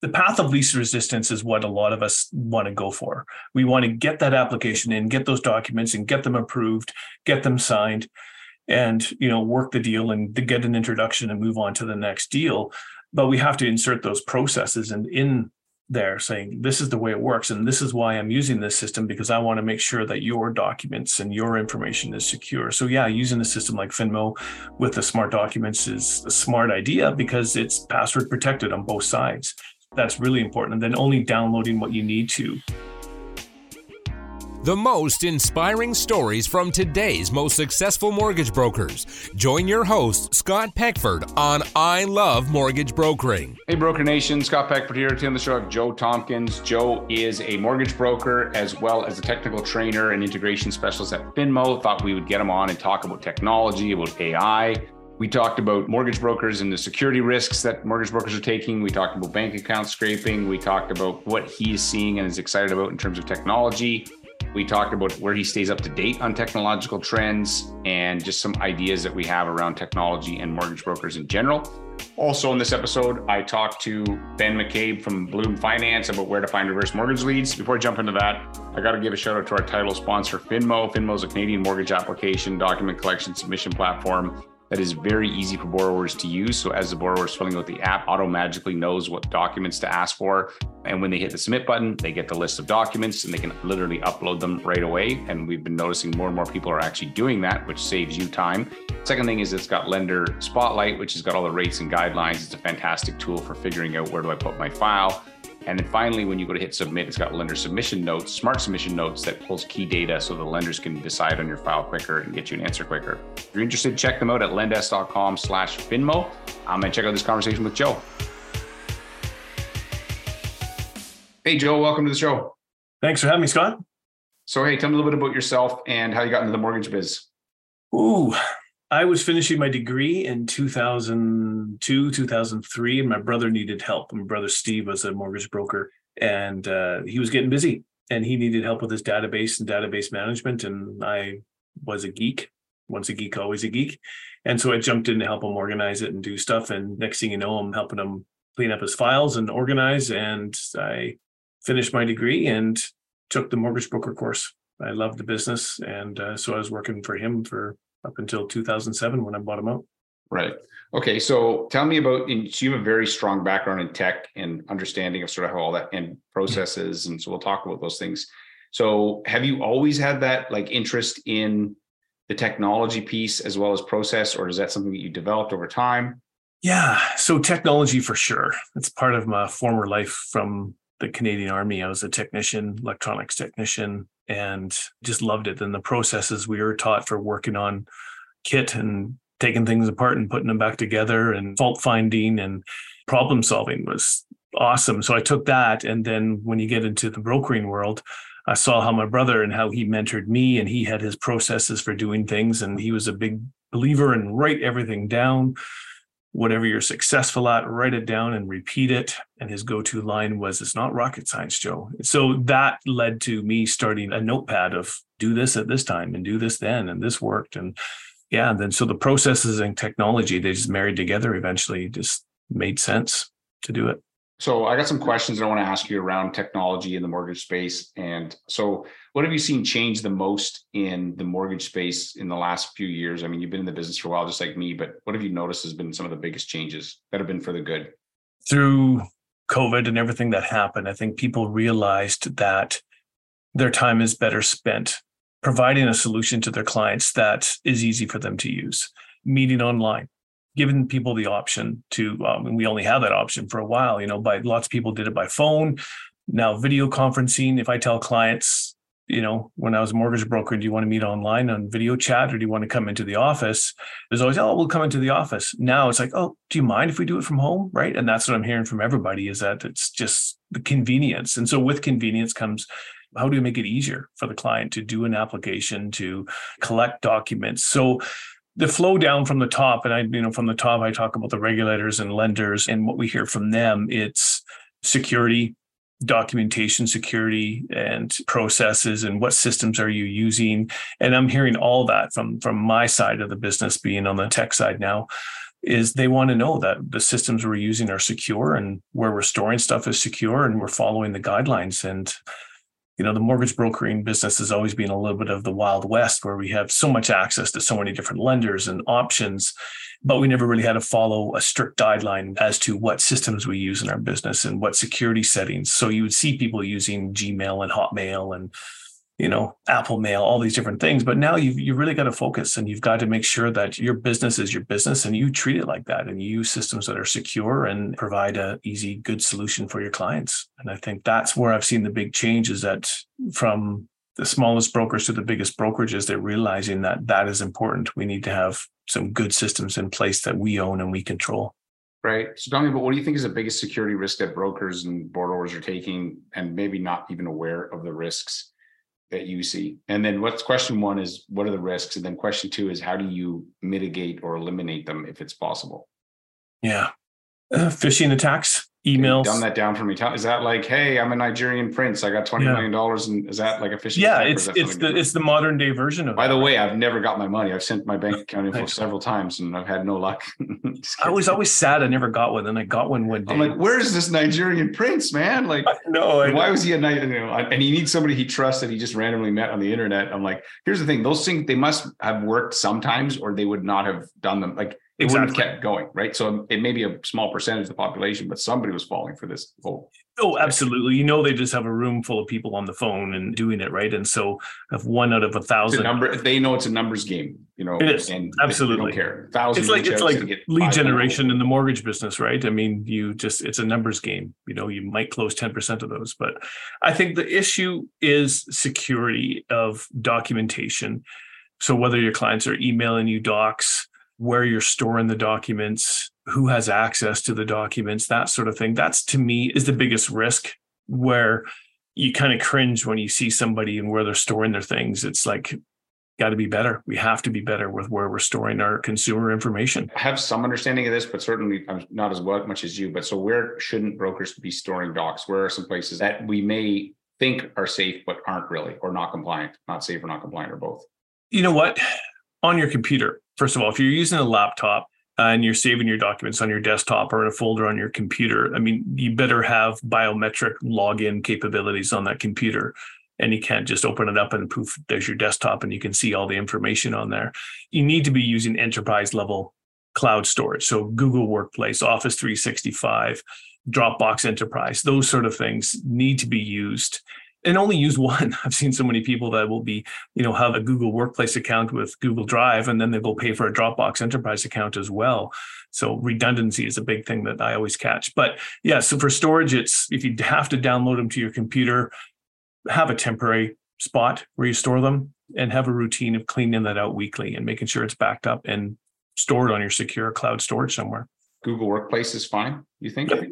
the path of least resistance is what a lot of us want to go for. We want to get that application in, get those documents and get them approved, get them signed and you know work the deal and get an introduction and move on to the next deal. But we have to insert those processes and in there saying this is the way it works and this is why i'm using this system because i want to make sure that your documents and your information is secure. So yeah using a system like finmo with the smart documents is a smart idea because it's password protected on both sides that's really important and then only downloading what you need to the most inspiring stories from today's most successful mortgage brokers. Join your host, Scott Peckford, on I Love Mortgage Brokering. Hey, Broker Nation, Scott Peckford here. Today on the show, I have Joe Tomkins. Joe is a mortgage broker as well as a technical trainer and integration specialist at Finmo. Thought we would get him on and talk about technology, about AI, we talked about mortgage brokers and the security risks that mortgage brokers are taking. We talked about bank account scraping. We talked about what he's seeing and is excited about in terms of technology. We talked about where he stays up to date on technological trends and just some ideas that we have around technology and mortgage brokers in general. Also, in this episode, I talked to Ben McCabe from Bloom Finance about where to find reverse mortgage leads. Before I jump into that, I got to give a shout out to our title sponsor, Finmo. Finmo is a Canadian mortgage application, document collection, submission platform that is very easy for borrowers to use. So as the borrower is filling out the app, auto magically knows what documents to ask for. And when they hit the submit button, they get the list of documents and they can literally upload them right away. And we've been noticing more and more people are actually doing that, which saves you time. Second thing is it's got lender spotlight, which has got all the rates and guidelines. It's a fantastic tool for figuring out where do I put my file. And then finally, when you go to hit submit, it's got lender submission notes, smart submission notes that pulls key data so the lenders can decide on your file quicker and get you an answer quicker. If you're interested, check them out at lendesk.com slash Finmo. Um, and check out this conversation with Joe. Hey, Joe, welcome to the show. Thanks for having me, Scott. So, hey, tell me a little bit about yourself and how you got into the mortgage biz. Ooh, I was finishing my degree in 2002, 2003, and my brother needed help. My brother Steve was a mortgage broker, and uh, he was getting busy, and he needed help with his database and database management. And I was a geek. Once a geek, always a geek. And so I jumped in to help him organize it and do stuff. And next thing you know, I'm helping him clean up his files and organize. And I finished my degree and took the mortgage broker course. I loved the business, and uh, so I was working for him for up until 2007 when I bought them out. Right. Okay. So tell me about, so you have a very strong background in tech and understanding of sort of how all that and processes. And so we'll talk about those things. So have you always had that like interest in the technology piece as well as process, or is that something that you developed over time? Yeah. So technology for sure. It's part of my former life from the Canadian Army. I was a technician, electronics technician, and just loved it. And the processes we were taught for working on kit and taking things apart and putting them back together and fault finding and problem solving was awesome. So I took that. And then when you get into the brokering world, I saw how my brother and how he mentored me and he had his processes for doing things. And he was a big believer in write everything down whatever you're successful at, write it down and repeat it. And his go to line was, It's not rocket science, Joe. So that led to me starting a notepad of do this at this time and do this then. And this worked. And yeah, and then so the processes and technology, they just married together eventually, just made sense to do it. So I got some questions that I want to ask you around technology in the mortgage space. And so what have you seen change the most in the mortgage space in the last few years? I mean, you've been in the business for a while, just like me, but what have you noticed has been some of the biggest changes that have been for the good? Through COVID and everything that happened, I think people realized that their time is better spent providing a solution to their clients that is easy for them to use, meeting online, giving people the option to um, and we only have that option for a while you know by lots of people did it by phone. Now video conferencing if i tell clients you know when i was a mortgage broker do you want to meet online on video chat or do you want to come into the office? There's always oh we'll come into the office. Now it's like oh do you mind if we do it from home? Right? And that's what i'm hearing from everybody is that it's just the convenience. And so with convenience comes how do we make it easier for the client to do an application to collect documents? So the flow down from the top, and I, you know, from the top, I talk about the regulators and lenders and what we hear from them. It's security, documentation security and processes and what systems are you using and i'm hearing all that from from my side of the business being on the tech side now is they want to know that the systems we're using are secure and where we're storing stuff is secure and we're following the guidelines. And, you know, the mortgage brokering business has always been a little bit of the Wild West where we have so much access to so many different lenders and options, but we never really had to follow a strict guideline as to what systems we use in our business and what security settings. So you would see people using Gmail and Hotmail and you know, Apple Mail, all these different things. But now you've you really got to focus and you've got to make sure that your business is your business and you treat it like that and you use systems that are secure and provide a easy, good solution for your clients. And I think that's where I've seen the big change is that from the smallest brokers to the biggest brokerages, they're realizing that that is important. We need to have some good systems in place that we own and we control. Right. So tell me about what do you think is the biggest security risk that brokers and borrowers are taking and maybe not even aware of the risks? That you see? And then what's question one is what are the risks? And then question two is how do you mitigate or eliminate them if it's possible? Yeah. Uh, phishing attacks emails. Dumb that down for me. Is that like, hey, I'm a Nigerian prince. I got twenty yeah. million dollars, and is that like a phishing? Yeah, it's it's the it's the modern day version of. It. By that. the way, I've never got my money. I've sent my bank account info several times, and I've had no luck. I was always sad I never got one. and I got one one day. I'm like, where's this Nigerian prince, man? Like, no, why was he a night? You know, and he needs somebody he trusts that he just randomly met on the internet. I'm like, here's the thing: those things they must have worked sometimes, or they would not have done them. Like it exactly. wouldn't have kept going, right? So um, it may be a small percentage of the population, but somebody was falling for this whole. Oh, absolutely. You know, they just have a room full of people on the phone and doing it, right? And so if one out of a thousand number, they know it's a numbers game, you know, it is and absolutely they don't care. Thousand it's like it's like lead generation people. in the mortgage business, right? I mean, you just it's a numbers game. You know, you might close 10% of those. But I think the issue is security of documentation. So whether your clients are emailing you docs, where you're storing the documents, who has access to the documents, that sort of thing. That's to me is the biggest risk where you kind of cringe when you see somebody and where they're storing their things. It's like, got to be better. We have to be better with where we're storing our consumer information. I have some understanding of this, but certainly I'm not as well, much as you. But so, where shouldn't brokers be storing docs? Where are some places that we may think are safe but aren't really, or not compliant, not safe or not compliant, or both? You know what? On your computer, first of all, if you're using a laptop and you're saving your documents on your desktop or in a folder on your computer, I mean, you better have biometric login capabilities on that computer. And you can't just open it up and poof, there's your desktop and you can see all the information on there. You need to be using enterprise level cloud storage. So Google Workplace, Office 365, Dropbox Enterprise, those sort of things need to be used and only use one. I've seen so many people that will be, you know, have a Google Workplace account with Google Drive, and then they will pay for a Dropbox Enterprise account as well. So redundancy is a big thing that I always catch. But yeah, so for storage, it's if you have to download them to your computer, have a temporary spot where you store them and have a routine of cleaning that out weekly and making sure it's backed up and stored on your secure cloud storage somewhere. Google Workplace is fine, you think? Yep.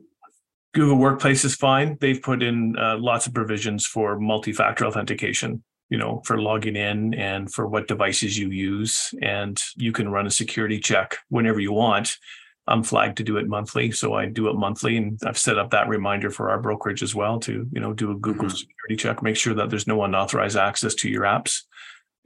Google Workplace is fine. They've put in uh, lots of provisions for multi-factor authentication, you know, for logging in and for what devices you use, and you can run a security check whenever you want. I'm flagged to do it monthly, so I do it monthly, and I've set up that reminder for our brokerage as well to, you know, do a Google mm-hmm. security check, make sure that there's no unauthorized access to your apps.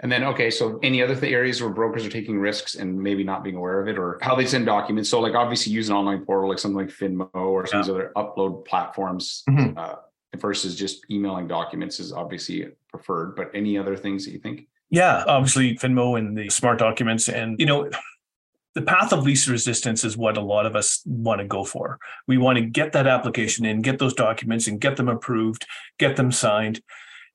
And then, okay, so any other th- areas where brokers are taking risks and maybe not being aware of it, or how they send documents. So, like obviously, use an online portal like something like Finmo or some yeah. of these other upload platforms mm-hmm. uh, versus just emailing documents is obviously preferred. But any other things that you think? Yeah, obviously Finmo and the smart documents, and you know, the path of least resistance is what a lot of us want to go for. We want to get that application in, get those documents, and get them approved, get them signed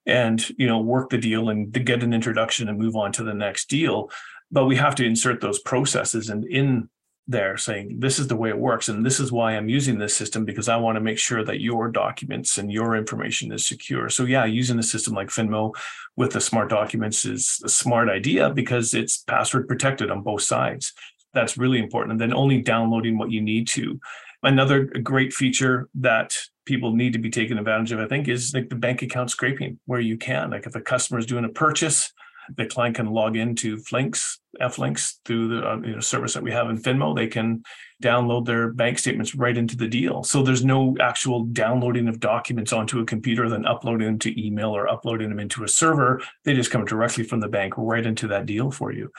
and you know work the deal and get an introduction and move on to the next deal. But we have to insert those processes and in there saying this is the way it works and this is why i'm using this system because i want to make sure that your documents and your information is secure. So yeah using a system like finmo with the smart documents is a smart idea because it's password protected on both sides. That's really important. And then only downloading what you need to. Another great feature that people need to be taken advantage of, I think, is like the bank account scraping, where you can, like if a customer is doing a purchase, the client can log into Flinks, F-Links through the uh, you know, service that we have in Finmo. They can download their bank statements right into the deal. So there's no actual downloading of documents onto a computer, then uploading them to email or uploading them into a server. They just come directly from the bank right into that deal for you.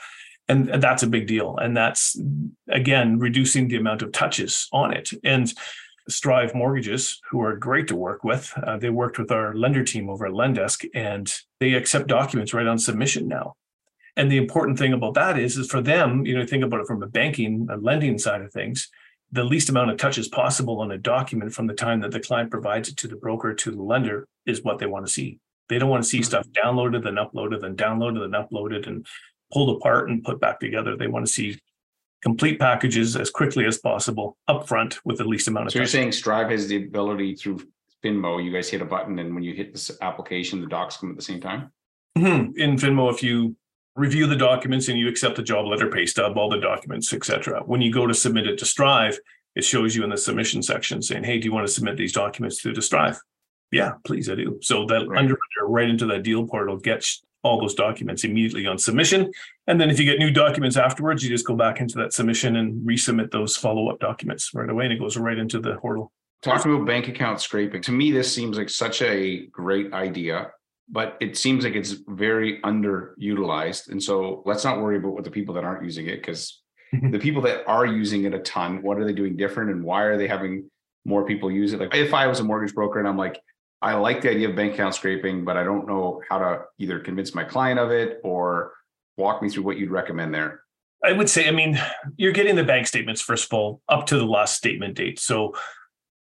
And that's a big deal. And that's, again, reducing the amount of touches on it. And Strive Mortgages, who are great to work with, uh, they worked with our lender team over at Lendesk, and they accept documents right on submission now. And the important thing about that is, is for them, you know, think about it from a banking, a lending side of things, the least amount of touches possible on a document from the time that the client provides it to the broker to the lender is what they want to see. They don't want to see mm-hmm. stuff downloaded and uploaded and downloaded and uploaded and pulled apart and put back together. They want to see complete packages as quickly as possible upfront with the least amount of. So you're saying Strive has the ability through Finmo, you guys hit a button, and when you hit this application, the docs come at the same time. Mm-hmm. In Finmo, if you review the documents and you accept the job letter, pay stub, all the documents, etc. When you go to submit it to Strive, it shows you in the submission section saying, "Hey, do you want to submit these documents through to Strive?" Yeah, please, I do. So that right. under right into that deal portal gets all those documents immediately on submission. And then if you get new documents afterwards, you just go back into that submission and resubmit those follow-up documents right away. And it goes right into the portal. Talking about bank account scraping. To me, this seems like such a great idea, but it seems like it's very underutilized. And so let's not worry about what the people that aren't using it, because mm-hmm. the people that are using it a ton, what are they doing different and why are they having more people use it? Like if I was a mortgage broker and I'm like, I like the idea of bank account scraping, but I don't know how to either convince my client of it or walk me through what you'd recommend there. I would say, I mean, you're getting the bank statements first of all up to the last statement date. So,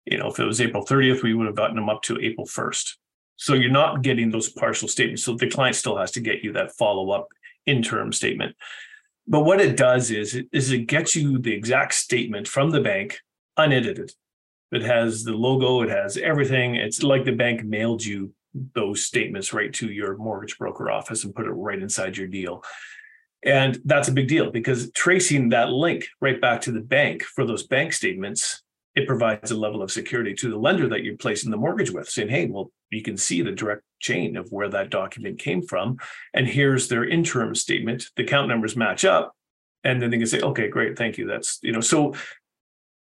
you know, if it was April 30th, we would have gotten them up to April 1st. So you're not getting those partial statements. So the client still has to get you that follow up interim statement. But what it does is, is it gets you the exact statement from the bank unedited. It has the logo, it has everything. It's like the bank mailed you those statements right to your mortgage broker office and put it right inside your deal. And that's a big deal because tracing that link right back to the bank for those bank statements, it provides a level of security to the lender that you're placing the mortgage with, saying, hey, well, you can see the direct chain of where that document came from. And here's their interim statement. The account numbers match up. And then they can say, okay, great, thank you. That's, you know, so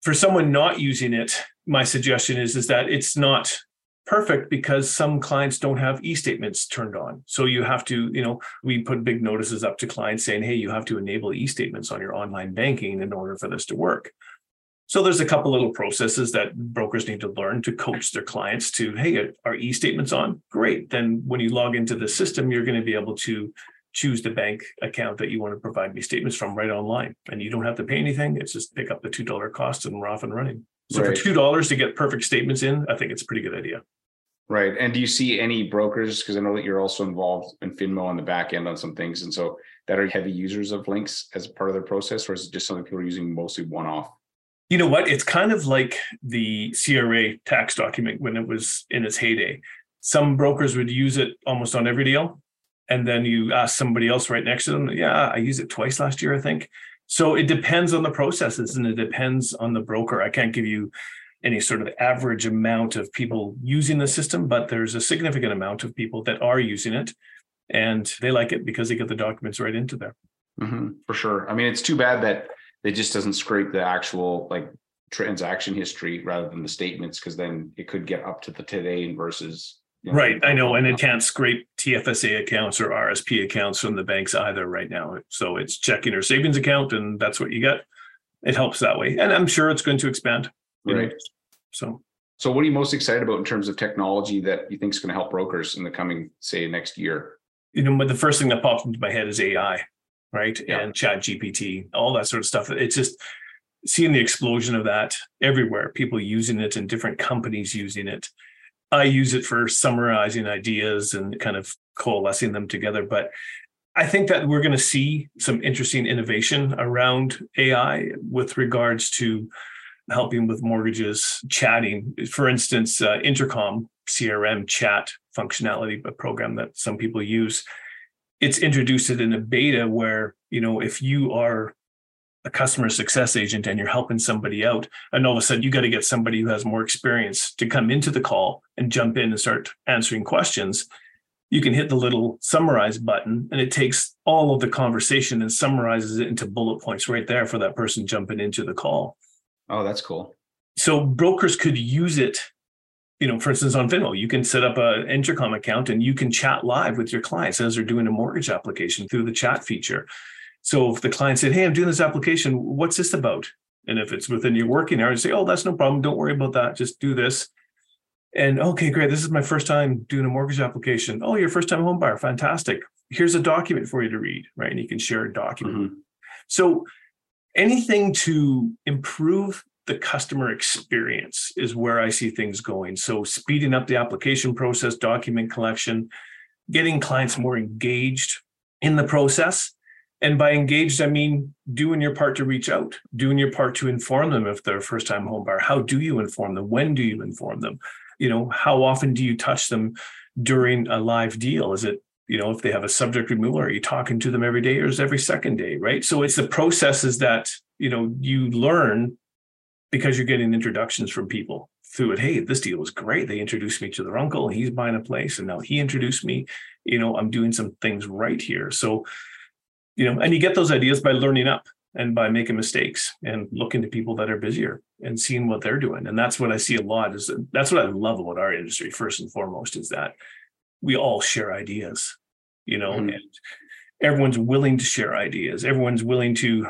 for someone not using it, my suggestion is is that it's not perfect because some clients don't have e-statements turned on. So you have to, you know, we put big notices up to clients saying, hey, you have to enable e-statements on your online banking in order for this to work. So there's a couple little processes that brokers need to learn to coach their clients to, hey, are e-statements on? Great. Then when you log into the system, you're going to be able to choose the bank account that you want to provide me statements from right online. And you don't have to pay anything. It's just pick up the $2 cost and we're off and running. So right. for two dollars to get perfect statements in, I think it's a pretty good idea. Right. And do you see any brokers? Because I know that you're also involved in Finmo on the back end on some things. And so that are heavy users of Flinks as part of their process, or is it just something people are using mostly one off? You know what? It's kind of like the CRA tax document when it was in its heyday. Some brokers would use it almost on every deal. And then you ask somebody else right next to them, yeah, I used it twice last year, I think. So it depends on the processes and it depends on the broker. I can't give you any sort of average amount of people using the system, but there's a significant amount of people that are using it and they like it because they get the documents right into there. Mm-hmm, for sure. I mean, it's too bad that it just doesn't scrape the actual like transaction history rather than the statements because then it could get up to the today versus Right. I know. And it can't scrape TFSA accounts or RSP accounts from the banks either right now. So it's checking or savings account and that's what you get. It helps that way. And I'm sure it's going to expand. Right. Know, so so what are you most excited about in terms of technology that you think is going to help brokers in the coming, say, next year? You know, but the first thing that pops into my head is AI, right? Yeah. And chat GPT, all that sort of stuff. It's just seeing the explosion of that everywhere, people using it and different companies using it I use it for summarizing ideas and kind of coalescing them together. But I think that we're going to see some interesting innovation around AI with regards to helping with mortgages, chatting. For instance, uh, Intercom CRM chat functionality, a program that some people use. It's introduced it in a beta where, you know, if you are a customer success agent and you're helping somebody out and all of a sudden you got to get somebody who has more experience to come into the call and jump in and start answering questions you can hit the little summarize button and it takes all of the conversation and summarizes it into bullet points right there for that person jumping into the call. Oh that's cool. So brokers could use it you know for instance on Finmo you can set up an intercom account and you can chat live with your clients as they're doing a mortgage application through the chat feature So if the client said, Hey, I'm doing this application, what's this about? And if it's within your working hours, say, Oh, that's no problem. Don't worry about that. Just do this. And okay, great. This is my first time doing a mortgage application. Oh, your first time home buyer. Fantastic. Here's a document for you to read, right? And you can share a document. Mm-hmm. So anything to improve the customer experience is where I see things going. So speeding up the application process, document collection, getting clients more engaged in the process. And by engaged, I mean doing your part to reach out, doing your part to inform them if they're a first time home buyer. How do you inform them? When do you inform them? You know, how often do you touch them during a live deal? Is it, you know, if they have a subject removal, are you talking to them every day or is every second day? Right. So it's the processes that, you know, you learn because you're getting introductions from people through it. Hey, this deal was great. They introduced me to their uncle. He's buying a place, and now he introduced me. You know, I'm doing some things right here. So, you know, and you get those ideas by learning up and by making mistakes and looking to people that are busier and seeing what they're doing. And that's what I see a lot. Is that's what I love about our industry. First and foremost, is that we all share ideas. You know, mm-hmm. and everyone's willing to share ideas. Everyone's willing to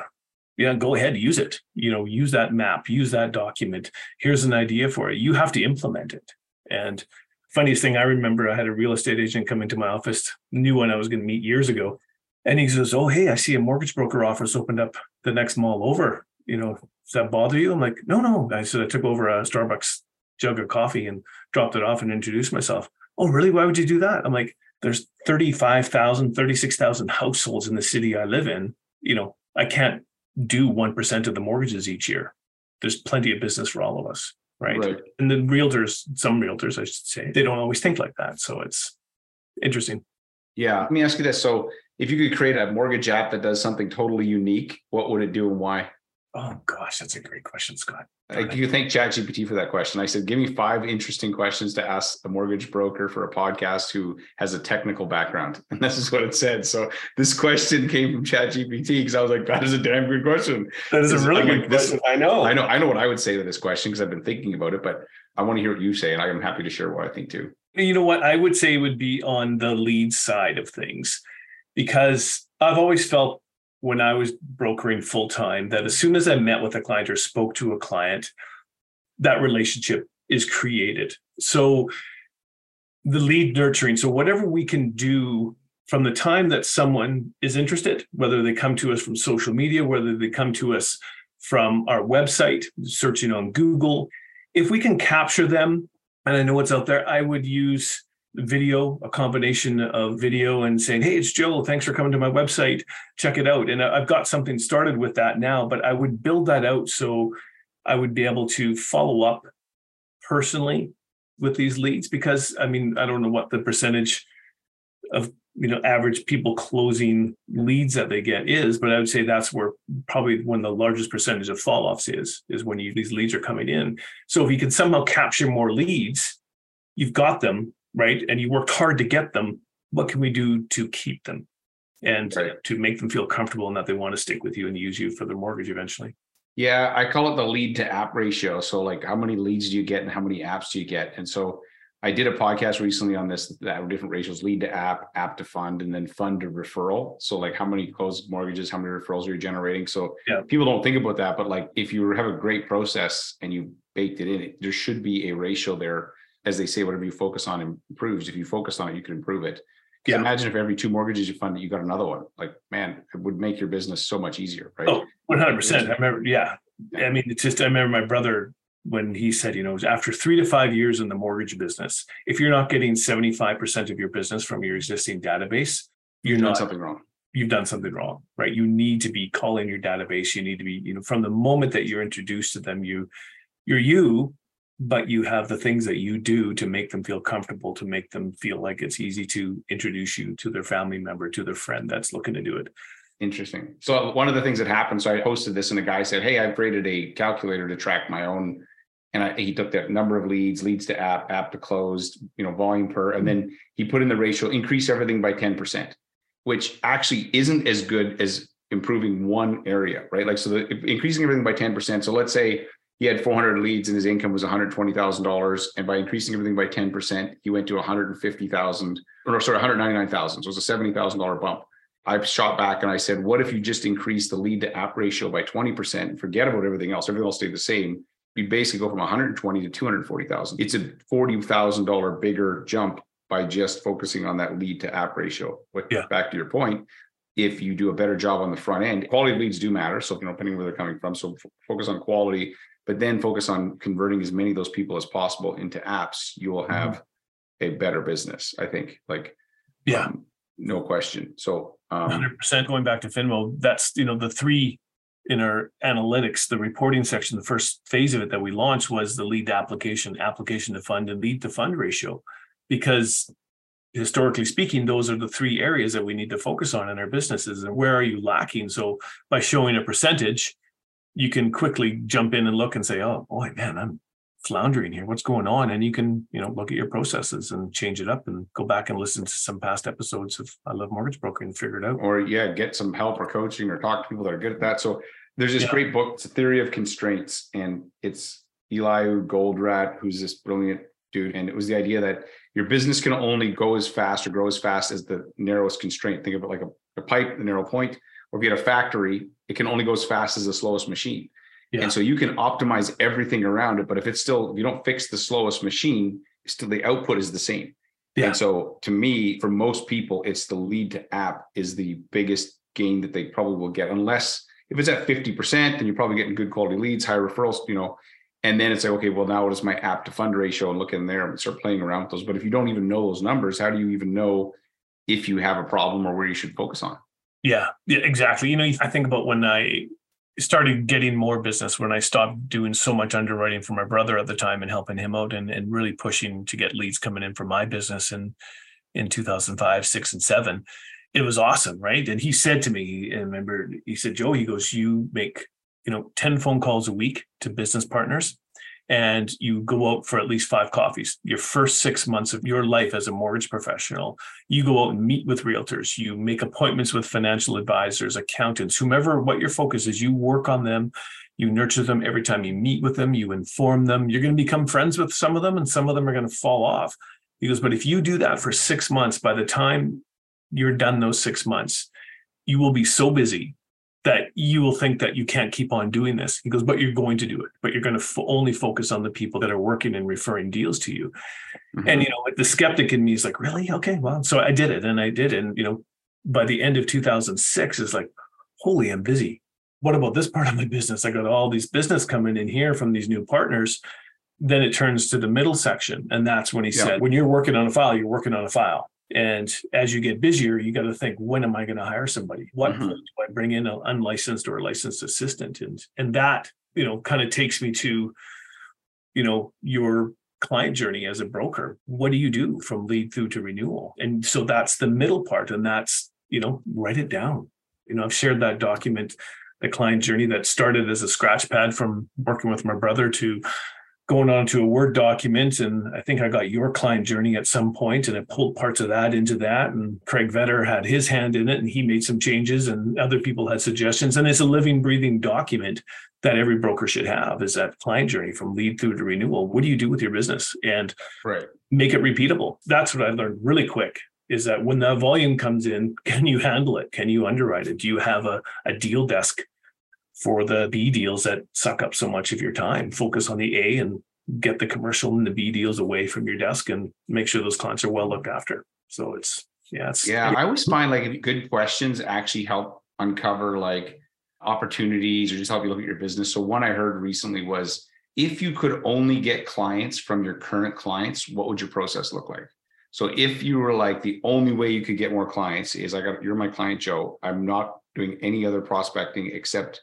yeah go ahead use it you know use that map use that document here's an idea for it you have to implement it and funniest thing i remember i had a real estate agent come into my office knew when i was going to meet years ago and he says oh hey i see a mortgage broker office opened up the next mall over you know does that bother you i'm like no no i said i took over a starbucks jug of coffee and dropped it off and introduced myself oh really why would you do that i'm like there's 35,000 36,000 households in the city i live in you know i can't do 1% of the mortgages each year. There's plenty of business for all of us. Right? right. And the realtors, some realtors, I should say, they don't always think like that. So it's interesting. Yeah. Let me ask you this. So if you could create a mortgage app that does something totally unique, what would it do and why? Oh gosh, that's a great question, Scott. Uh, like, you thank ChatGPT for that question. I said, give me five interesting questions to ask a mortgage broker for a podcast who has a technical background. And this is what it said. So this question came from ChatGPT because I was like, that is a damn good question. That is a really I'm good like, question. I know. I know. I know what I would say to this question because I've been thinking about it, but I want to hear what you say. And I am happy to share what I think too. You know what? I would say would be on the lead side of things because I've always felt when I was brokering full time that as soon as I met with a client or spoke to a client, that relationship is created. So the lead nurturing, so whatever we can do from the time that someone is interested, whether they come to us from social media, whether they come to us from our website, searching on Google, if we can capture them, and I know what's out there, I would use video, a combination of video and saying, Hey, it's Joe. Thanks for coming to my website. Check it out. And I've got something started with that now, but I would build that out so I would be able to follow up personally with these leads because I mean, I don't know what the percentage of you know average people closing leads that they get is but i would say that's where probably when the largest percentage of fall offs is is when you, these leads are coming in so if you can somehow capture more leads you've got them right? And you worked hard to get them. What can we do to keep them and right. to make them feel comfortable and that they want to stick with you and use you for their mortgage eventually? Yeah, I call it the lead to app ratio. So, like, how many leads do you get and how many apps do you get? And so, I did a podcast recently on this that were different ratios lead to app, app to fund, and then fund to referral. So, like, how many closed mortgages, how many referrals are you generating? So, yeah. people don't think about that, but like, if you have a great process and you baked it in, there should be a ratio there as they say, whatever you focus on improves. If you focus on it, you can improve it. Yeah. Imagine if every two mortgages you fund, you got another one. Like, man, it would make your business so much easier, right? Oh, 100%. I remember, yeah. I mean, it's just, I remember my brother when he said, you know, after three to five years in the mortgage business, if you're not getting 75% of your business from your existing database, you're not something wrong. You've done something wrong, right? You need to be calling your database. You need to be, you know, from the moment that you're introduced to them, you, you're you, but you have the things that you do to make them feel comfortable to make them feel like it's easy to introduce you to their family member to their friend that's looking to do it. Interesting. So one of the things that happened so i posted this and a guy said hey i've created a calculator to track my own and I, he took that number of leads leads to app app to closed you know volume per and hmm. then he put in the ratio increase everything by 10% which actually isn't as good as improving one area right? Like so the increasing everything by 10% so let's say he had 400 leads and his income was $120,000. And by increasing everything by 10%, he went to 150,000 or sorry, 199,000. So it was a $70,000 bump. I shot back and I said, what if you just increase the lead to app ratio by 20% and forget about everything else? Everything else stay the same. You basically go from 120 to 240,000. It's a $40,000 bigger jump by just focusing on that lead to app ratio. But Yeah. back to your point, if you do a better job on the front end, quality leads do matter. So, you know, depending where they're coming from. So f- focus on quality, but then focus on converting as many of those people as possible into apps. You will have a better business, I think. Like, Yeah. um, no question. So, um, Hundred percent going back to Finmo, that's, you know, the three in our analytics, the reporting section, the first phase of it that we launched was the lead to application, application to fund and lead to fund ratio. Because historically speaking, those are the three areas that we need to focus on in our businesses and where are you lacking? So by showing a percentage, you can quickly jump in and look and say, oh, boy, man, I'm floundering here. What's going on? And you can, you know, look at your processes and change it up and go back and listen to some past episodes of I Love Mortgage Broker and figure it out. or yeah, get some help or coaching or talk to people that are good at that. So there's this Yeah. great book, it's a theory of constraints, and it's Eli Goldratt, who's this brilliant dude. And it was the idea that your business can only go as fast or grow as fast as the narrowest constraint. Think of it like a, a pipe, the narrow point, or if you had a factory, it can only go as fast as the slowest machine. Yeah. And so you can optimize everything around it. But if it's still, if you don't fix the slowest machine, still the output is the same. Yeah. And so to me, for most people, it's the lead to app is the biggest gain that they probably will get, unless if it's at 50%, then you're probably getting good quality leads, high referrals, you know. And then it's like, okay, well, now what is my app to fund ratio and look in there and start playing around with those. But if you don't even know those numbers, how do you even know if you have a problem or where you should focus on? Yeah, yeah, exactly. You know, I think about when I started getting more business, when I stopped doing so much underwriting for my brother at the time and helping him out and, and really pushing to get leads coming in for my business in in 2005, six and seven. It was awesome, right? And he said to me, and remember, he said, Joe, he goes, you make, you know, 10 phone calls a week to business partners and you go out for at least five coffees. Your first six months of your life as a mortgage professional, you go out and meet with realtors, you make appointments with financial advisors, accountants, whomever, what your focus is, you work on them, you nurture them every time you meet with them, you inform them. You're going to become friends with some of them, and some of them are going to fall off. He goes, but if you do that for six months, by the time you're done those six months, you will be so busy that you will think that you can't keep on doing this. He goes, but you're going to do it, but you're going to only focus on the people that are working and referring deals to you. Mm-hmm. And you know, like the skeptic in me is like, really? Okay, well, so I did it, and I did, and you know, by the end of 2006, is like, holy, I'm busy. What about this part of my business? I got all these business coming in here from these new partners. Then it turns to the middle section, and that's when he Yeah. said, when you're working on a file, you're working on a file. And as you get busier, you got to think, when am I going to hire somebody? What Mhm. point do I bring in an unlicensed or a licensed assistant? And and that, you know, kind of takes me to, you know, your client journey as a broker. What do you do from lead through to renewal? And so that's the middle part. And that's, you know, write it down. You know, I've shared that document, the client journey that started as a scratch pad from working with my brother to going on to a Word document. And I think I got your client journey at some point and I pulled parts of that into that. And Craig Vetter had his hand in it and he made some changes and other people had suggestions. And it's a living, breathing document that every broker should have is that client journey from lead through to renewal. What do you do with your business? And right. make it repeatable. That's what I learned really quick is that when the volume comes in, can you handle it? Can you underwrite it? Do you have a, a deal desk for the B deals that suck up so much of your time? Focus on the A and get the commercial and the B deals away from your desk and make sure those clients are well looked after. So it's yeah, it's Yeah, I always find like good questions actually help uncover like opportunities or just help you look at your business. So one I heard recently was if you could only get clients from your current clients, what would your process look like? So if you were like the only way you could get more clients is I got you're my client Joe. I'm not doing any other prospecting except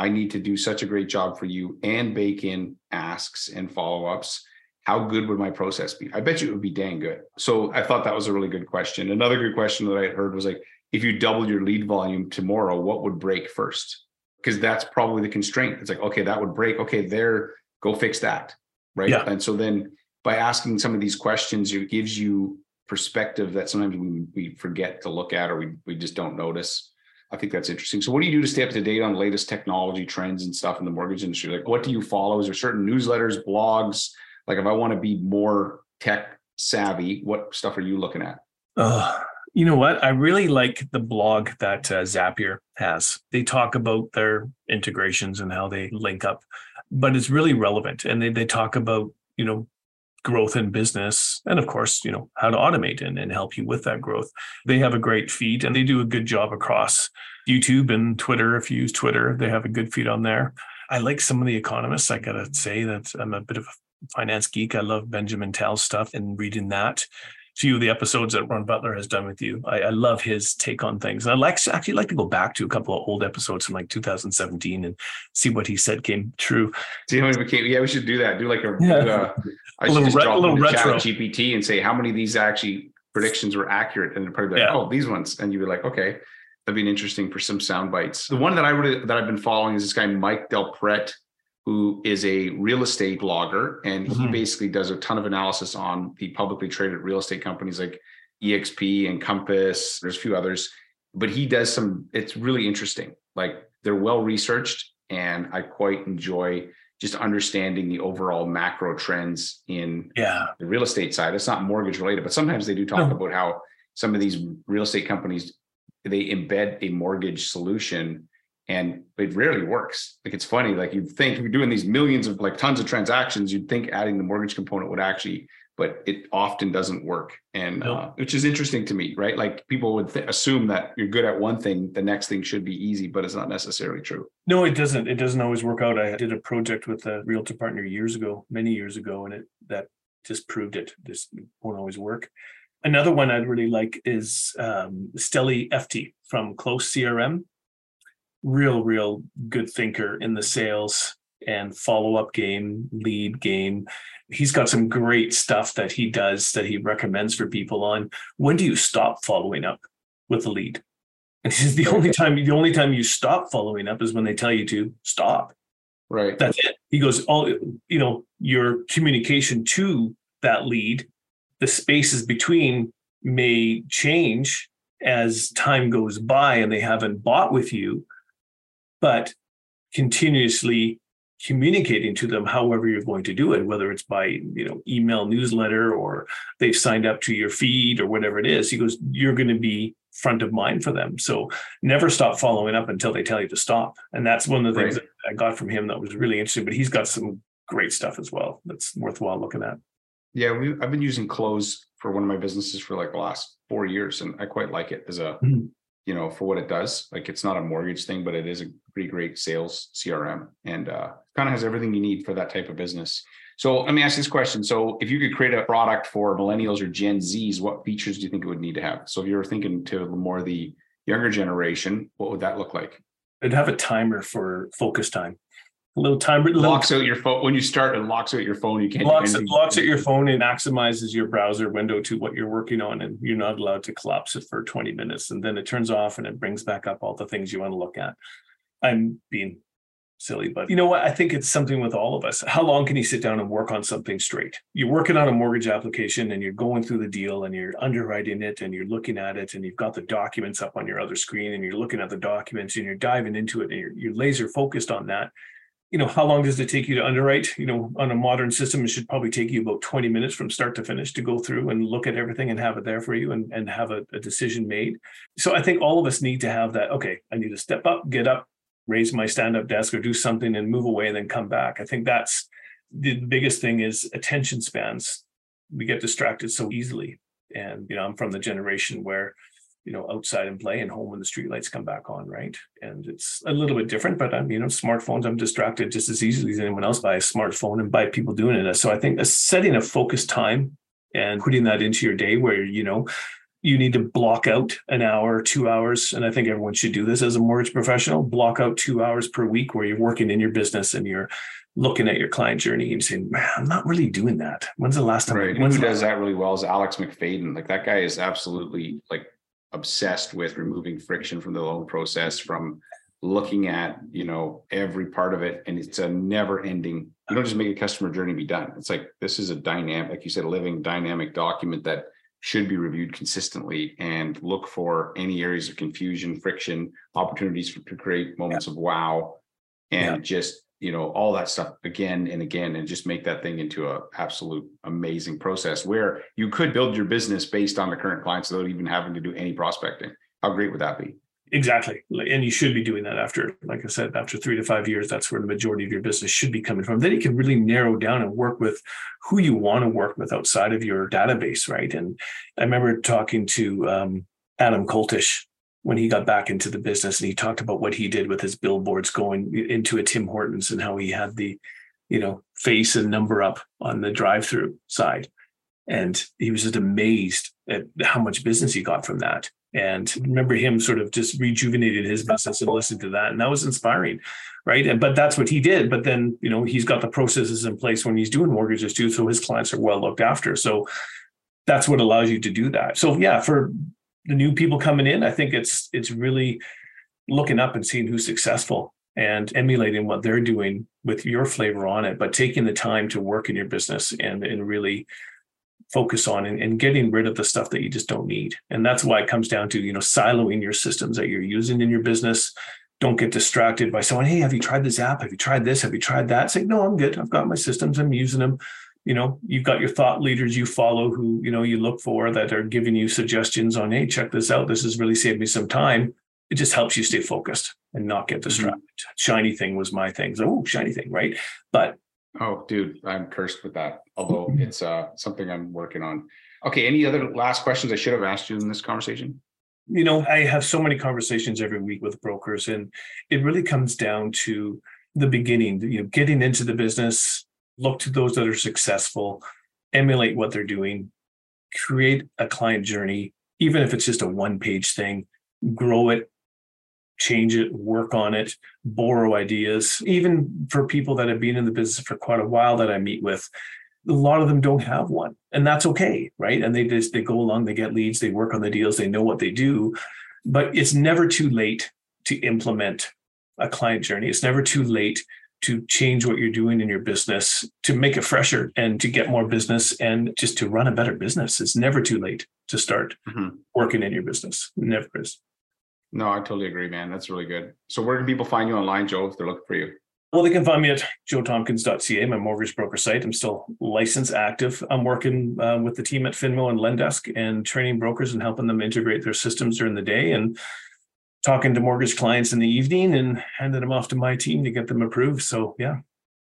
I need to do such a great job for you and bake in asks and follow-ups. How good would my process be? I bet you it would be dang good. So I thought that was a really good question. Another good question that I heard was like, if you double your lead volume tomorrow, what would break first? Because that's probably the constraint. It's like, okay, that would break. Okay, there, go fix that. Right. Yeah. And so then by asking some of these questions, it gives you perspective that sometimes we, we forget to look at or we, we just don't notice. I think that's interesting. So, what do you do to stay up to date on latest technology trends and stuff in the mortgage industry? Like, what do you follow? Is there certain newsletters, blogs? Like, if I want to be more tech savvy, what stuff are you looking at? Oh, You know what? I really like the blog that uh, Zapier has. They talk about their integrations and how they link up, but it's really relevant. And they, they talk about, you know, growth in business and of course you know how to automate and, and help you with that growth. They have a great feed and they do a good job across youtube and twitter if you use twitter they have a good feed on there. I like some of the economists i gotta say that i'm a bit of a finance geek. I love benjamin tal's stuff and reading that few of the episodes that Ron Butler has done with you. I, I love his take on things. And I like actually like to go back to a couple of old episodes from like 2017 and see what he said came true. See how many became. Yeah, we should do that. Do like a. Yeah. Uh, I should just re- drop into retro. chat GPT and say how many of these actually predictions were accurate, and probably like, yeah. oh, these ones, and you'd be like, okay, that'd be interesting for some sound bites. The one that I really that I've been following is this guy Mike DelPrete who is a real estate blogger. And he mm-hmm. basically does a ton of analysis on the publicly traded real estate companies like EXP and Compass. There's a few others, but he does some, it's really interesting. Like they're well researched, and I quite enjoy just understanding the overall macro trends in yeah. the real estate side. It's not mortgage related, but sometimes they do talk no. about how some of these real estate companies they embed a mortgage solution and it rarely works. Like it's funny, like you'd think if you're doing these millions of like tons of transactions, you'd think adding the mortgage component would actually, but it often doesn't work. And nope. uh, which is interesting to me, right? Like people would th- assume that you're good at one thing, the next thing should be easy, but it's not necessarily true. No, it doesn't. It doesn't always work out. I did a project with a realtor partner years ago, many years ago, and it that just proved it. This won't always work. Another one I'd really like is um, Steli Efti from Close CRM real, real good thinker in the sales and follow up game, lead game. He's got some great stuff that he does that he recommends for people on when do you stop following up with a lead? And he says the only time the only time you stop following up is when they tell you to stop. Right. That's it. He goes, all you know, your communication to that lead, the spaces between may change as time goes by and they haven't bought with you but continuously communicating to them however you're going to do it whether it's by you know email newsletter or they've signed up to your feed or whatever it is. He goes you're going to be front of mind for them. So never stop following up until they tell you to stop. And that's one of the things right. that i got from him that was really interesting but he's got some great stuff as well that's worthwhile looking at. Yeah we, i've been using close for one of my businesses for like the last four years and i quite like it as a mm-hmm you know, for what it does. Like it's not a mortgage thing, but it is a pretty great sales CRM and uh, kind of has everything you need for that type of business. So let me ask this question. So if you could create a product for millennials or Gen Zs, what features do you think it would need to have? So if you were thinking to more the younger generation, what would that look like? I'd have a timer for focus time a little timer little, locks out your phone when you start it locks out your phone you can't locks, it locks out your phone and maximizes your browser window to what you're working on and you're not allowed to collapse it for 20 minutes and then it turns off and it brings back up all the things you want to look at. I'm being silly but you know what? I think it's something with all of us. How long can you sit down and work on something straight? You're working on a mortgage application and you're going through the deal and you're underwriting it and you're looking at it and you've got the documents up on your other screen and you're looking at the documents and you're diving into it and you're, you're laser focused on that you know, how long does it take you to underwrite? You know, on a modern system, it should probably take you about 20 minutes from start to finish to go through and look at everything and have it there for you and, and have a, a decision made. So I think all of us need to have that, okay, I need to step up, get up, raise my stand-up desk or do something and move away and then come back. I think that's the biggest thing is attention spans. We get distracted so easily. And, you know, I'm from the generation where you know, outside and play and home when the streetlights come back on, right? And it's a little bit different, but I'm, you know, smartphones, I'm distracted just as easily as anyone else by a smartphone and by people doing it. So I think setting a focused time and putting that into your day where, you know, you need to block out an hour, two hours. And I think everyone should do this as a mortgage professional, block out two hours per week where you're working in your business and you're looking at your client journey and saying, man, I'm not really doing that. When's the last time? Right. Who does that really well is Alex McFadden. Like that guy is absolutely like obsessed with removing friction from the loan process from looking at you know every part of it and it's a never ending you don't just make a customer journey be done it's like this is a dynamic like you said a living dynamic document that should be reviewed consistently and look for any areas of confusion friction opportunities for, to create moments yeah. of wow and yeah. just you know, all that stuff again and again, and just make that thing into a absolute amazing process where you could build your business based on the current clients without even having to do any prospecting. How great would that be? Exactly. And you should be doing that after, like I said, after three to five years, that's where the majority of your business should be coming from. Then you can really narrow down and work with who you want to work with outside of your database, right? And I remember talking to um, Adam Coltish when he got back into the business and he talked about what he did with his billboards going into a Tim Hortons and how he had the, you know, face and number up on the drive through side. And he was just amazed at how much business he got from that. And remember him sort of just rejuvenated his business and listened to that. And that was inspiring right? And but that's what he did. But then you know he's got the processes in place when he's doing mortgages too. So his clients are well looked after. So that's what allows you to do that. So yeah for the new people coming in i think it's it's really looking up and seeing who's successful and emulating what they're doing with your flavor on it but taking the time to work in your business and and really focus on and, and, getting rid of the stuff that you just don't need. And that's why it comes down to, you know, siloing your systems that you're using in your business. Don't get distracted by someone, hey, have you tried this app? Have you tried this? Have you tried that? Say, no, I'm good. I've got my systems. I'm using them. You know, you've got your thought leaders you follow who, you know, you look for that are giving you suggestions on, hey, check this out. This has really saved me some time. It just helps you stay focused and not get mm-hmm. distracted. Mm-hmm. Shiny thing was my thing. So, oh, shiny thing, right? But Oh, dude, I'm cursed with that. Although mm-hmm. it's uh, something I'm working on. Okay, any other last questions I should have asked you in this conversation? You know, I have so many conversations every week with brokers, and it really comes down to the beginning. You know, getting into the business, look to those that are successful, emulate what they're doing, create a client journey, even if it's just a one-page thing, grow it, change it, work on it, borrow ideas. Even for people that have been in the business for quite a while that I meet with, a lot of them don't have one. And that's okay, right? And they just they go along, they get leads, they work on the deals, they know what they do. But it's never too late to implement a client journey. It's never too late to change what you're doing in your business to make it fresher and to get more business and just to run a better business. It's never too late to start mm-hmm. working in your business. It never is. No, I totally agree, man. That's really good. So where can people find you online, Joe, if they're looking for you? Well, they can find me at joetomkins.ca, my mortgage broker site. I'm still licensed active. I'm working uh, with the team at Finmo and Lendesk and training brokers and helping them integrate their systems during the day and talking to mortgage clients in the evening and handing them off to my team to get them approved. So yeah,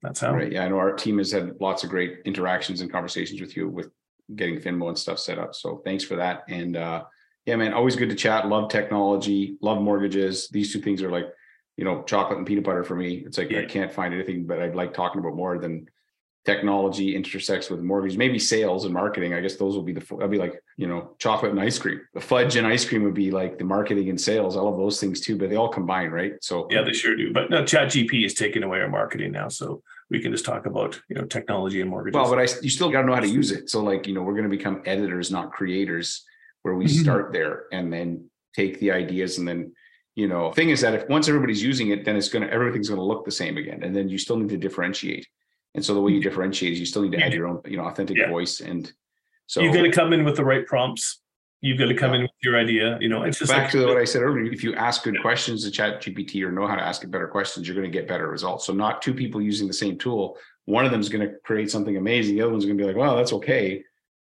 that's how. Right. Yeah, I know our team has had lots of great interactions and conversations with you with getting Finmo and stuff set up. So thanks for that. And uh, yeah, man, always good to chat. Love technology, love mortgages. These two things are like, you know, chocolate and peanut butter for me. It's like yeah. I can't find anything but I'd like talking about more than technology intersects with mortgage. Maybe sales and marketing. I guess those will be the that'll be like, you know, chocolate and ice cream. The fudge and ice cream would be like the marketing and sales. all of those things too, but they all combine, right? So yeah, they sure do. But no, Chat GP is taking away our marketing now. So we can just talk about, you know, technology and mortgages. Well, but I you still got to know how to use it. So like, you know, we're going to become editors, not creators where we mm-hmm. start there and then take the ideas and then you know thing is that if once everybody's using it then it's going to everything's going to look the same again and then you still need to differentiate and so the way you mm-hmm. differentiate is you still need to add your own you know authentic yeah. voice and so you've got to come in with the right prompts. You've got to come yeah. in with your idea you know it's just back like, to what i said earlier if you ask good questions to chat gpt or know how to ask it better questions you're going to get better results. So not two people using the same tool one of them is going to create something amazing the other one's going to be like well that's okay.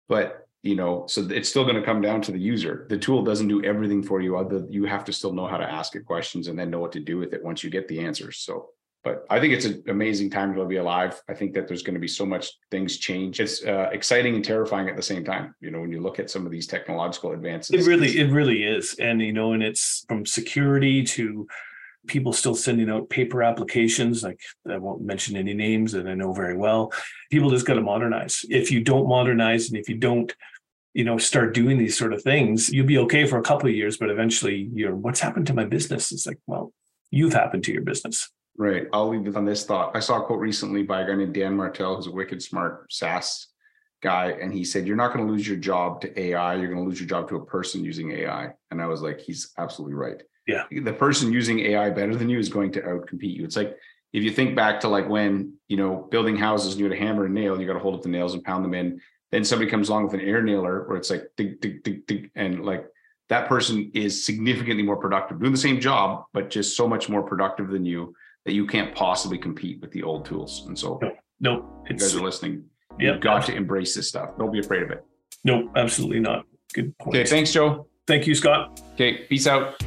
But you know so it's still going to come down to the user. The tool doesn't do everything for you other you have to still know how to ask it questions and then know what to do with it once you get the answers. So but i think it's an amazing time to be alive. I think that there's going to be so much things change. It's uh, exciting and terrifying at the same time you know when you look at some of these technological advances. It really it really is. And you know and it's from security to people still sending out paper applications like i won't mention any names that i know very well. People just got to modernize. If you don't modernize and if you don't you know start doing these sort of things you'll be okay for a couple of years but eventually you're what's happened to my business? It's like well you've happened to your business right. I'll leave it on this thought. I saw a quote recently by a guy named dan martell who's a wicked smart saas guy and he said you're not going to lose your job to ai you're going to lose your job to a person using ai and i was like he's absolutely right. Yeah. The person using ai better than you is going to outcompete you. It's like if you think back to like when you know building houses and you had a hammer and nail and you got to hold up the nails and pound them in. Then somebody comes along with an air nailer where it's like dig, dig, dig, dig, and like that person is significantly more productive, doing the same job, but just so much more productive than you. That you can't possibly compete with the old tools. And so, nope, nope. you guys are listening. Yep. You've got to embrace this stuff. Don't be afraid of it. Nope, absolutely not. Good point. Okay, thanks, Joe. Thank you, Scott. Okay, peace out.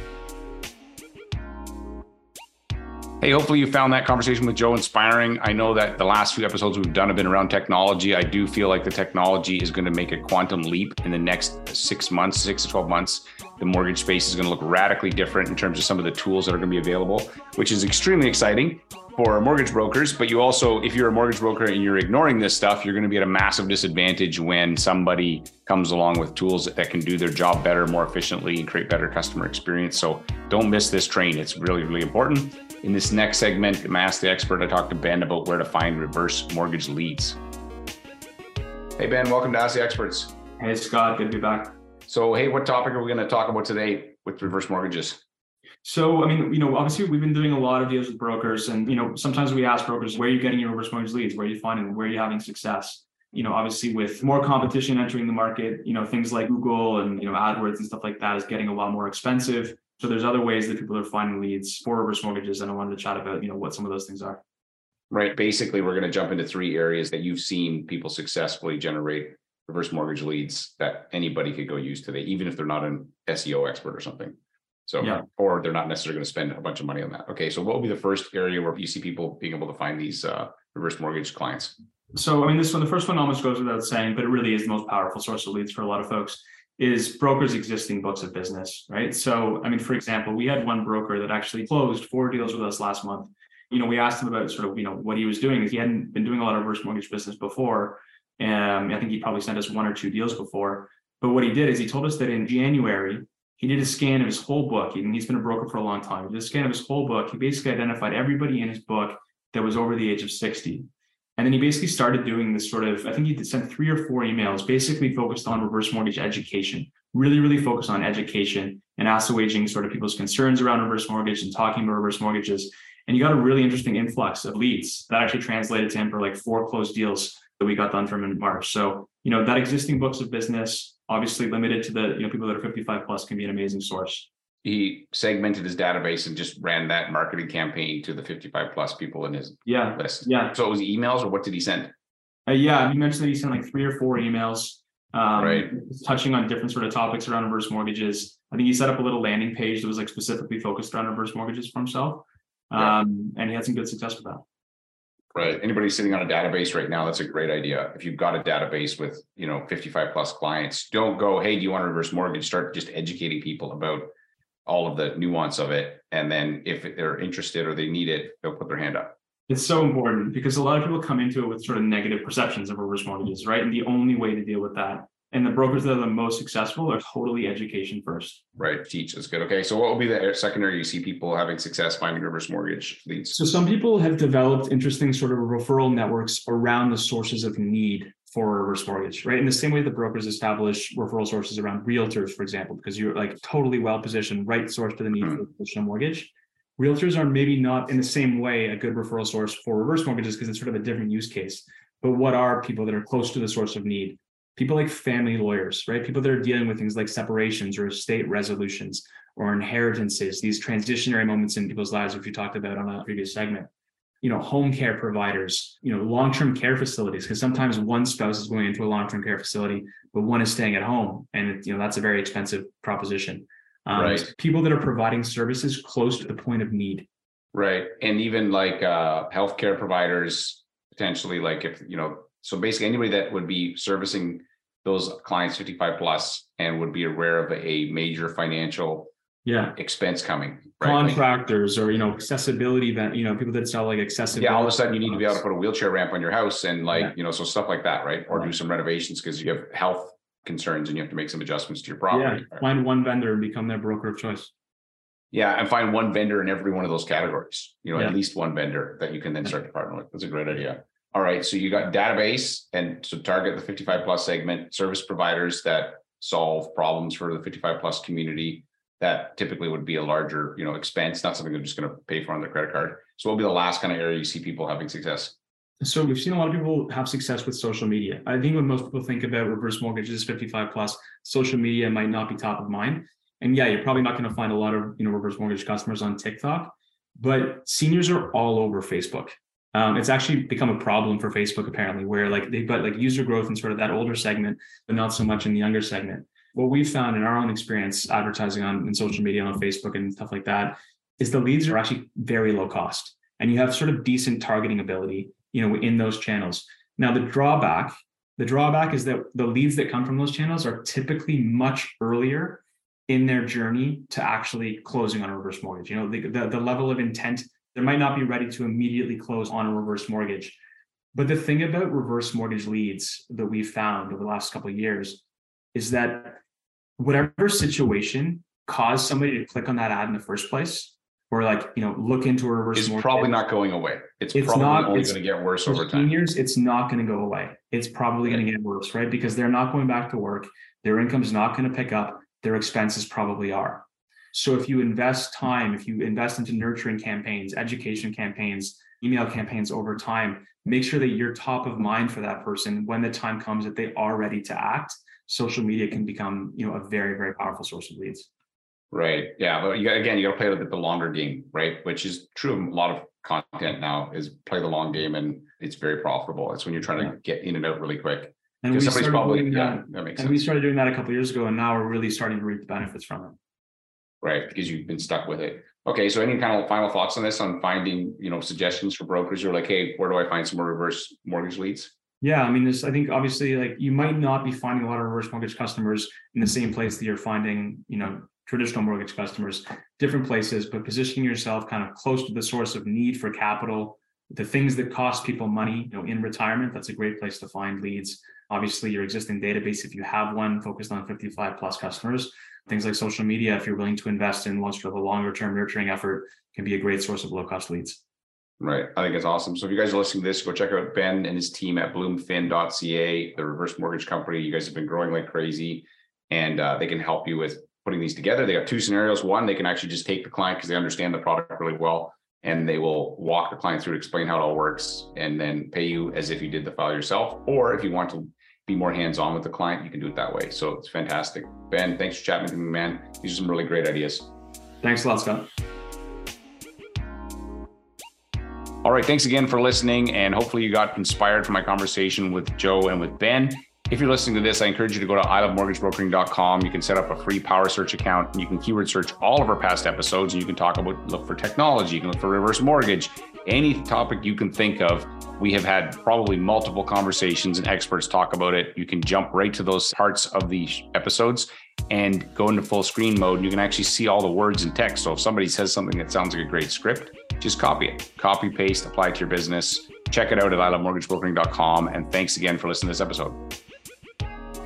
Hey, hopefully you found that conversation with Joe inspiring. I know that the last few episodes we've done have been around technology. I do feel like the technology is going to make a quantum leap in the next six months, six to 12 months. The mortgage space is going to look radically different in terms of some of the tools that are going to be available, which is extremely exciting for mortgage brokers. But you also, if you're a mortgage broker and you're ignoring this stuff, you're going to be at a massive disadvantage when somebody comes along with tools that can do their job better, more efficiently, and create better customer experience. So don't miss this train. It's really, really important. In this next segment, I'm Ask the Expert, I talked to Ben about where to find reverse mortgage leads. Hey, Ben, welcome to Ask the Experts. Hey, Scott, good to be back. So, hey, what topic are we going to talk about today with reverse mortgages? So, I mean, you know, obviously we've been doing a lot of deals with brokers, and you know, sometimes we ask brokers, where are you getting your reverse mortgage leads? Where are you finding them? Where are you having success? You know, obviously with more competition entering the market, you know, things like Google and you know AdWords and stuff like that is getting a lot more expensive. So there's other ways that people are finding leads for reverse mortgages, and I wanted to chat about, you know, what some of those things are. Right. Basically, we're going to jump into three areas that you've seen people successfully generate reverse mortgage leads that anybody could go use today, even if they're not an SEO expert or something. So, yeah. or they're not necessarily going to spend a bunch of money on that. Okay. So, what will be the first area where you see people being able to find these uh, reverse mortgage clients? So, I mean, this one, the first one almost goes without saying, but it really is the most powerful source of leads for a lot of folks is brokers' existing books of business, right? So, I mean, for example, we had one broker that actually closed four deals with us last month. You know, we asked him about sort of, you know, what he was doing. He hadn't been doing a lot of reverse mortgage business before. And I think he probably sent us one or two deals before. But what he did is he told us that in January, he did a scan of his whole book. And he's been a broker for a long time. He did a scan of his whole book. He basically identified everybody in his book that was over the age of 60. And then he basically started doing this sort of, I think he sent three or four emails, basically focused on reverse mortgage education, really, really focused on education and assuaging sort of people's concerns around reverse mortgage and talking about reverse mortgages. And you got a really interesting influx of leads that actually translated to him for like four closed deals that we got done from in March. So, you know, that existing books of business, obviously limited to the, you know, people that are 55 plus can be an amazing source. He segmented his database and just ran that marketing campaign to the 55 plus people in his yeah. list. Yeah. So it was emails or what did he send? Uh, yeah. You mentioned that he sent like three or four emails. Um, right. touching on different sort of topics around reverse mortgages. I think he set up a little landing page that was like specifically focused around reverse mortgages for himself. Um, yeah. and he had some good success with that. Right. Anybody sitting on a database right now, that's a great idea. If you've got a database with, you know, 55 plus clients, don't go, hey, do you want a reverse mortgage? Start just educating people about all of the nuance of it. And then if they're interested or they need it, they'll put their hand up. It's so important because a lot of people come into it with sort of negative perceptions of reverse mortgages, right? And the only way to deal with that and the brokers that are the most successful are totally education first. Right. Teach is good. Okay. So what will be the secondary you see people having success finding reverse mortgage leads? So some people have developed interesting sort of referral networks around the sources of need for reverse mortgage, right? In the same way that brokers establish referral sources around realtors, for example, because you're like totally well positioned, right source to the need mm-hmm. for a traditional mortgage realtors are maybe not in the same way a good referral source for reverse mortgages because it's sort of a different use case. But what are people that are close to the source of need? People like family lawyers, right? People that are dealing with things like separations or estate resolutions or inheritances, these transitionary moments in people's lives, which we talked about on a previous segment. You know, home care providers, you know, long-term care facilities, because sometimes one spouse is going into a long-term care facility, but one is staying at home. And you know, that's a very expensive proposition um, right. people that are providing services close to the point of need. Right. And even like uh, healthcare providers, potentially, like if, you know, so basically anybody that would be servicing those clients 55 plus and would be aware of a major financial yeah expense coming right? contractors or you know accessibility event you know people that sell like accessibility yeah all of a sudden you need to be able to put a wheelchair ramp on your house and like yeah. you know so stuff like that right or do some renovations because you have health concerns and you have to make some adjustments to your property. Yeah, find one vendor and become their broker of choice. Yeah, and find one vendor in every one of those categories. You know, yeah. at least one vendor that you can then start to partner with. That's a great idea. All right, so you got database and to target the 55 plus segment, service providers that solve problems for the 55 plus community. That typically would be a larger, you know, expense, not something they're just going to pay for on their credit card. So what will be the last kind of area you see people having success? So we've seen a lot of people have success with social media. I think when most people think about reverse mortgages 55 plus, social media might not be top of mind. And yeah, you're probably not going to find a lot of you know reverse mortgage customers on TikTok. but seniors are all over Facebook. Um, it's actually become a problem for Facebook apparently, where like they've got like user growth in sort of that older segment, but not so much in the younger segment. What we've found in our own experience advertising on in social media on Facebook and stuff like that is the leads are actually very low cost, and you have sort of decent targeting ability, you know, in those channels. Now the drawback, the drawback is that the leads that come from those channels are typically much earlier in their journey to actually closing on a reverse mortgage. You know, the, the, the level of intent, they might not be ready to immediately close on a reverse mortgage. But the thing about reverse mortgage leads that we've found over the last couple of years is that whatever situation caused somebody to click on that ad in the first place, or like you know look into a reverse mortgage. It's mortgage, probably not going away. It's, It's probably not- only going to get worse over time. seniors, it's not going to go away. It's probably going to get worse, right? Because they're not going back to work. Their income's not going to pick up. Their expenses probably are. So if you invest time, if you invest into nurturing campaigns, education campaigns, email campaigns over time, make sure that you're top of mind for that person when the time comes that they are ready to act. Social media can become, you know, a very, very powerful source of leads. Right. Yeah. But you again, you got to play a little bit the longer game, right? Which is true of a lot of content now is play the long game and it's very profitable. It's when you're trying to get in and out really quick. And we somebody's started probably, doing yeah, that, that makes and we started doing that a couple of years ago, and now we're really starting to reap the benefits from it. Right. Because you've been stuck with it. Okay. So any kind of final thoughts on this on finding, you know, suggestions for brokers who are like, hey, where do I find some more reverse mortgage leads? Yeah, I mean, this, I think obviously like you might not be finding a lot of reverse mortgage customers in the same place that you're finding, you know, traditional mortgage customers, different places, but positioning yourself kind of close to the source of need for capital, the things that cost people money, you know, in retirement, that's a great place to find leads. Obviously, your existing database, if you have one focused on 55 plus customers, things like social media, if you're willing to invest in one sort of a longer term nurturing effort, can be a great source of low cost leads. Right. I think it's awesome. So if you guys are listening to this, go check out Ben and his team at bloomfin.ca, the reverse mortgage company. You guys have been growing like crazy and uh, they can help you with putting these together. They got two scenarios. One, they can actually just take the client because they understand the product really well and they will walk the client through to explain how it all works and then pay you as if you did the file yourself. Or if you want to be more hands-on with the client, you can do it that way. So it's fantastic. Ben, thanks for chatting with me, man. These are some really great ideas. Thanks a lot, Scott. All right. Thanks again for listening. And hopefully you got inspired from my conversation with Joe and with Ben. If you're listening to this, I encourage you to go to ilovemortgagebrokering.com. You can set up a free power search account and you can keyword search all of our past episodes and you can talk about, look for technology, you can look for reverse mortgage, any topic you can think of. We have had probably multiple conversations and experts talk about it. You can jump right to those parts of the episodes and go into full screen mode. You can actually see all the words and text. So if somebody says something that sounds like a great script, just copy it, copy, paste, apply it to your business. Check it out at ilovemortgagebrokering.com. And thanks again for listening to this episode.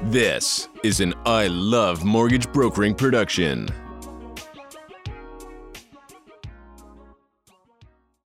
This is an I Love Mortgage Brokering production.